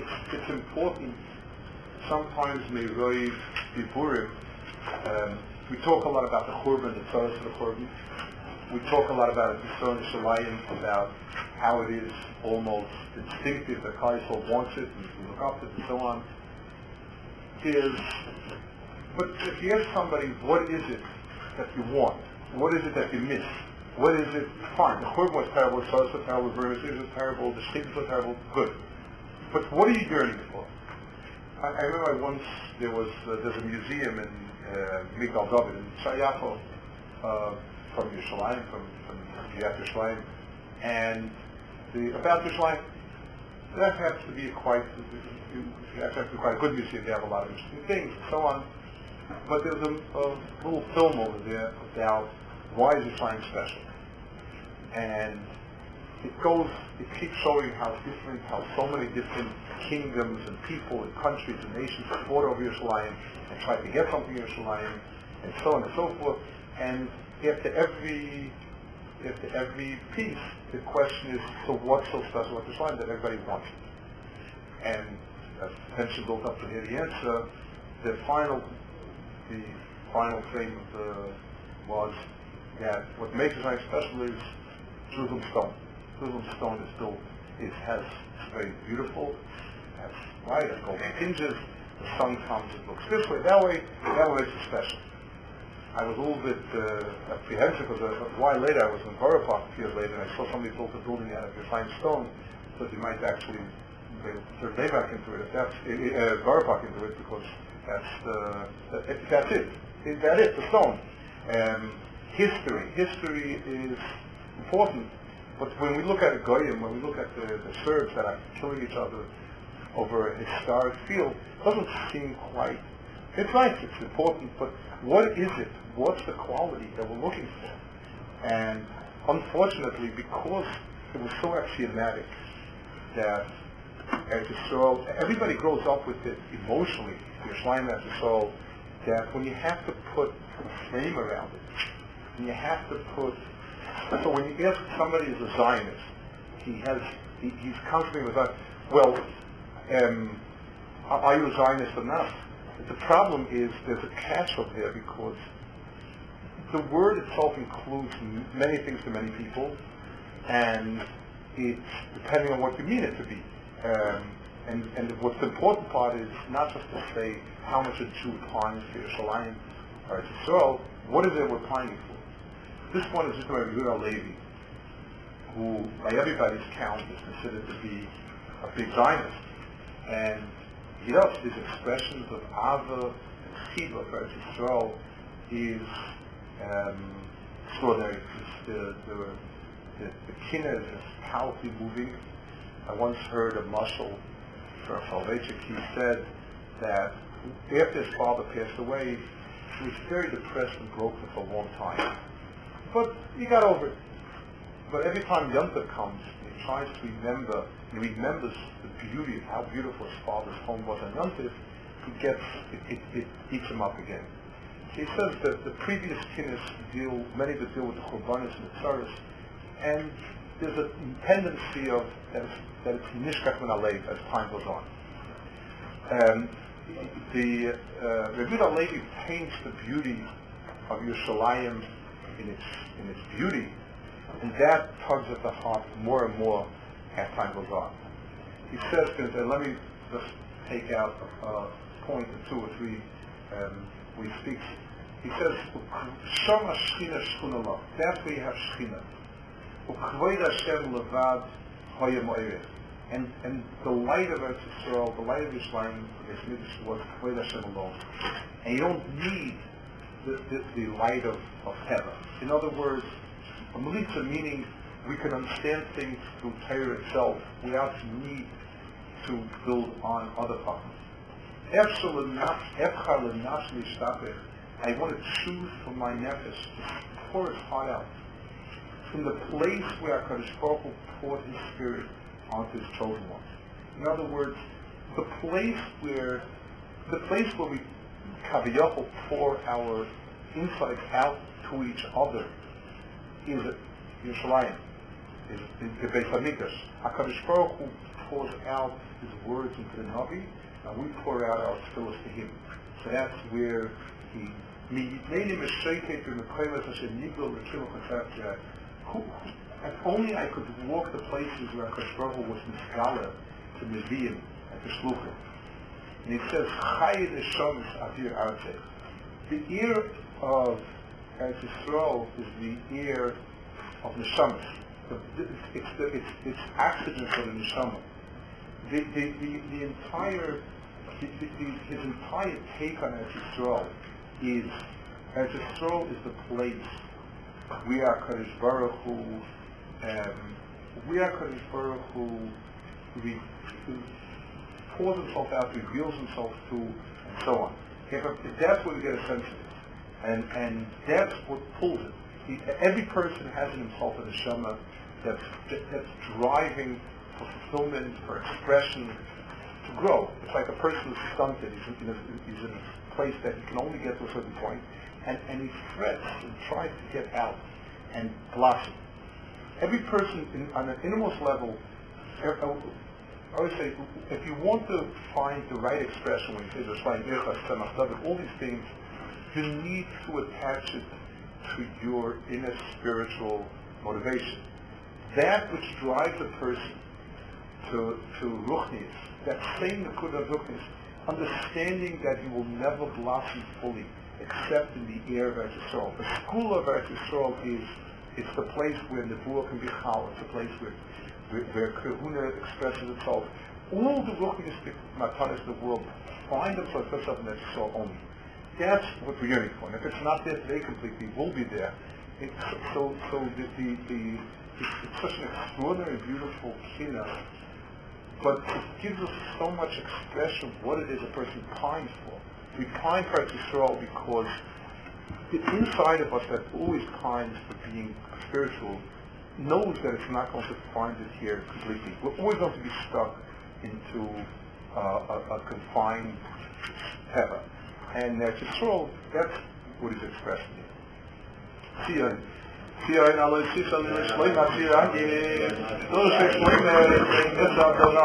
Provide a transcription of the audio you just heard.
it's, it's important sometimes Meiroi Biburim, um, we talk a lot about the Churban, the Tzoros of the Churban. We talk a lot about Yisrael Shalayim, about how it is almost instinctive that Kaisel wants it and you look up it and so on. Is, but if you ask somebody, what is it that you want? What is it that you miss? What is it? Fine. The Churban was terrible, the Tzoros was terrible, the Verus was terrible, the Stinkers was terrible. Good. But what are you yearning for? I, I remember once there was uh, there's a museum in uh, in Sha'ar Yafo uh, from Yerushalayim, from from Yad Yerushalayim, and the about Yerushalayim. That has to be quite that quite a good museum. They have a lot of interesting things and so on. But there's a, a little film over there about why is Yerushalayim special, and it goes, it keeps showing how different, how so many different kingdoms and people and countries and nations fought over Yerushalayim and tried to get something in Yerushalayim and so on and so forth. And after every after every piece, the question is, so what's so special about Yerushalayim that everybody wants it? And as tension built up to hear the answer, the final the final thing uh, was that what makes Yerushalayim special is Jerusalem stone. Jerusalem stone is still it has it's very beautiful, it has right, has golden hinges. The sun comes and looks this way, that way. That way makes it special. I was a little bit uh, apprehensive because a, while later I was in Borough Park a few years later and I saw somebody built a building out of refined stone, so they might actually turn day back into it. That's uh, Borough Park into it because that's the that, that's it. it. That is the stone. Um, history. History is important but when we look at Goyim, when we look at the, the Serbs that are killing each other over a historic field, it doesn't seem quite. It's nice, it's important, but what is it? What's the quality that we're looking for? And unfortunately, because it was so axiomatic that Eretz Yisrael, everybody grows up with it emotionally, Yerushalayim Eretz Yisrael, that when you have to put a frame around it, and you have to put so when you ask somebody is a Zionist, he has he, he's constantly with that. Well, um, are you a Zionist enough? The problem is there's a catch up there because the word itself includes many things to many people, and it's depending on what you mean it to be. Um, and, and what's the important part is not just to say how much a Jew pines for Yerushalayim or to Israel, what is it we're pining for? This one is just about Yehuda Levi, who by everybody's count is considered to be a big Zionist. And he does these expressions of Ahava and Chiba for Israel is um, extraordinary. The, the, the, the kinna is powerfully moving. I once heard a muscle from Soloveitchik. He said that after his father passed away, he was very depressed and broken for a long time. But he got over it. But every time Yom Tov comes, and he tries to remember, he remembers the beauty of how beautiful his father's home was on Yom Tov, he gets, it, it, it eats him up again. He says that the previous kinnis deal, many of them deal with the Churbanis and the Tsaris, and there's a tendency of that it's, that it's nishkach min as time goes on. Um, the uh, Rebbe Levi paints the beauty of Yerushalayim in its in its beauty, and that tugs at the heart more and more as time goes on. He says, and let me just take out a point or two or three um, where he speaks. He says, Shama Shechina Shchunallah. Where you have Shechina. Ukvoid Hashem Levad Hoya Moireh. And, and the light of Eretz Yisrael, the light of Yerushalayim, was Kvoid Hashem alone. And you don't need the, the, the light of, of heaven. In other words, a melitza meaning we can understand things through Torah itself without the need to build on other parts. I want to choose for my nefesh to pour its heart out from the place where HaKadosh Baruch Hu poured His Spirit onto His chosen ones. In other words, the place where the place where we kaviyachol for our insight out to each other is Yerushalayim, in the Beit Hamikdash. Hakadosh Baruch Hu pours out his words into the Navi, and we pour out our tefillas to him. So that's where he. Uh, if only I could walk the places where Hakadosh was in Skala to Nevi'im at the Shluchim. And he says, Chai Neshomis Avir Arze. The ear of Eretz Yisrael is the ear of Neshomis. It's, the, it's, it's oxygen for the Neshama. The, the, the, the entire, the, the, his entire take on Eretz Yisrael is Eretz Yisrael is the place we are Kadosh Baruch Hu, um, we are Kadosh Baruch Hu, re, pours himself out, reveals himself to, and so on. That's where we get a sense of it. And, and that's what pulls it. Every person has in himself a neshama that's, that's driving for fulfillment, for expression, to grow. It's like a person who's stunted. He's in, a, he's in a place that he can only get to a certain point, and, and he frets and tries to get out and blossom. Every person in, on an innermost level, er, uh, I always say, if you want to find the right expression when you say Yerchas, all these things, you need to attach it to your inner spiritual motivation. That which drives a person to, to Ruchnis, that same Nakuda of Ruchnis, understanding that you will never blossom fully except in the air of Yisrael. The school of Eretz is it's the place where Nebuah can be chal. It's the place where where, Kahuna expresses itself. All the Ruchnistic matanis of the world find themselves in Eretz Yisrael only. That's what we're yearning for. And if it's not there today completely, will be there. It's, so, so the, the, the it's, it's such an extraordinary, beautiful kina but it gives us so much expression of what it is a person pines for. We pine for Yisrael because the inside of us that always pines for being spiritual knows that it's not going to find it here completely. We're always going to be stuck into uh, a, a, confined heaven, And uh, Yisrael, that's what is expressed here. Sion, Sion,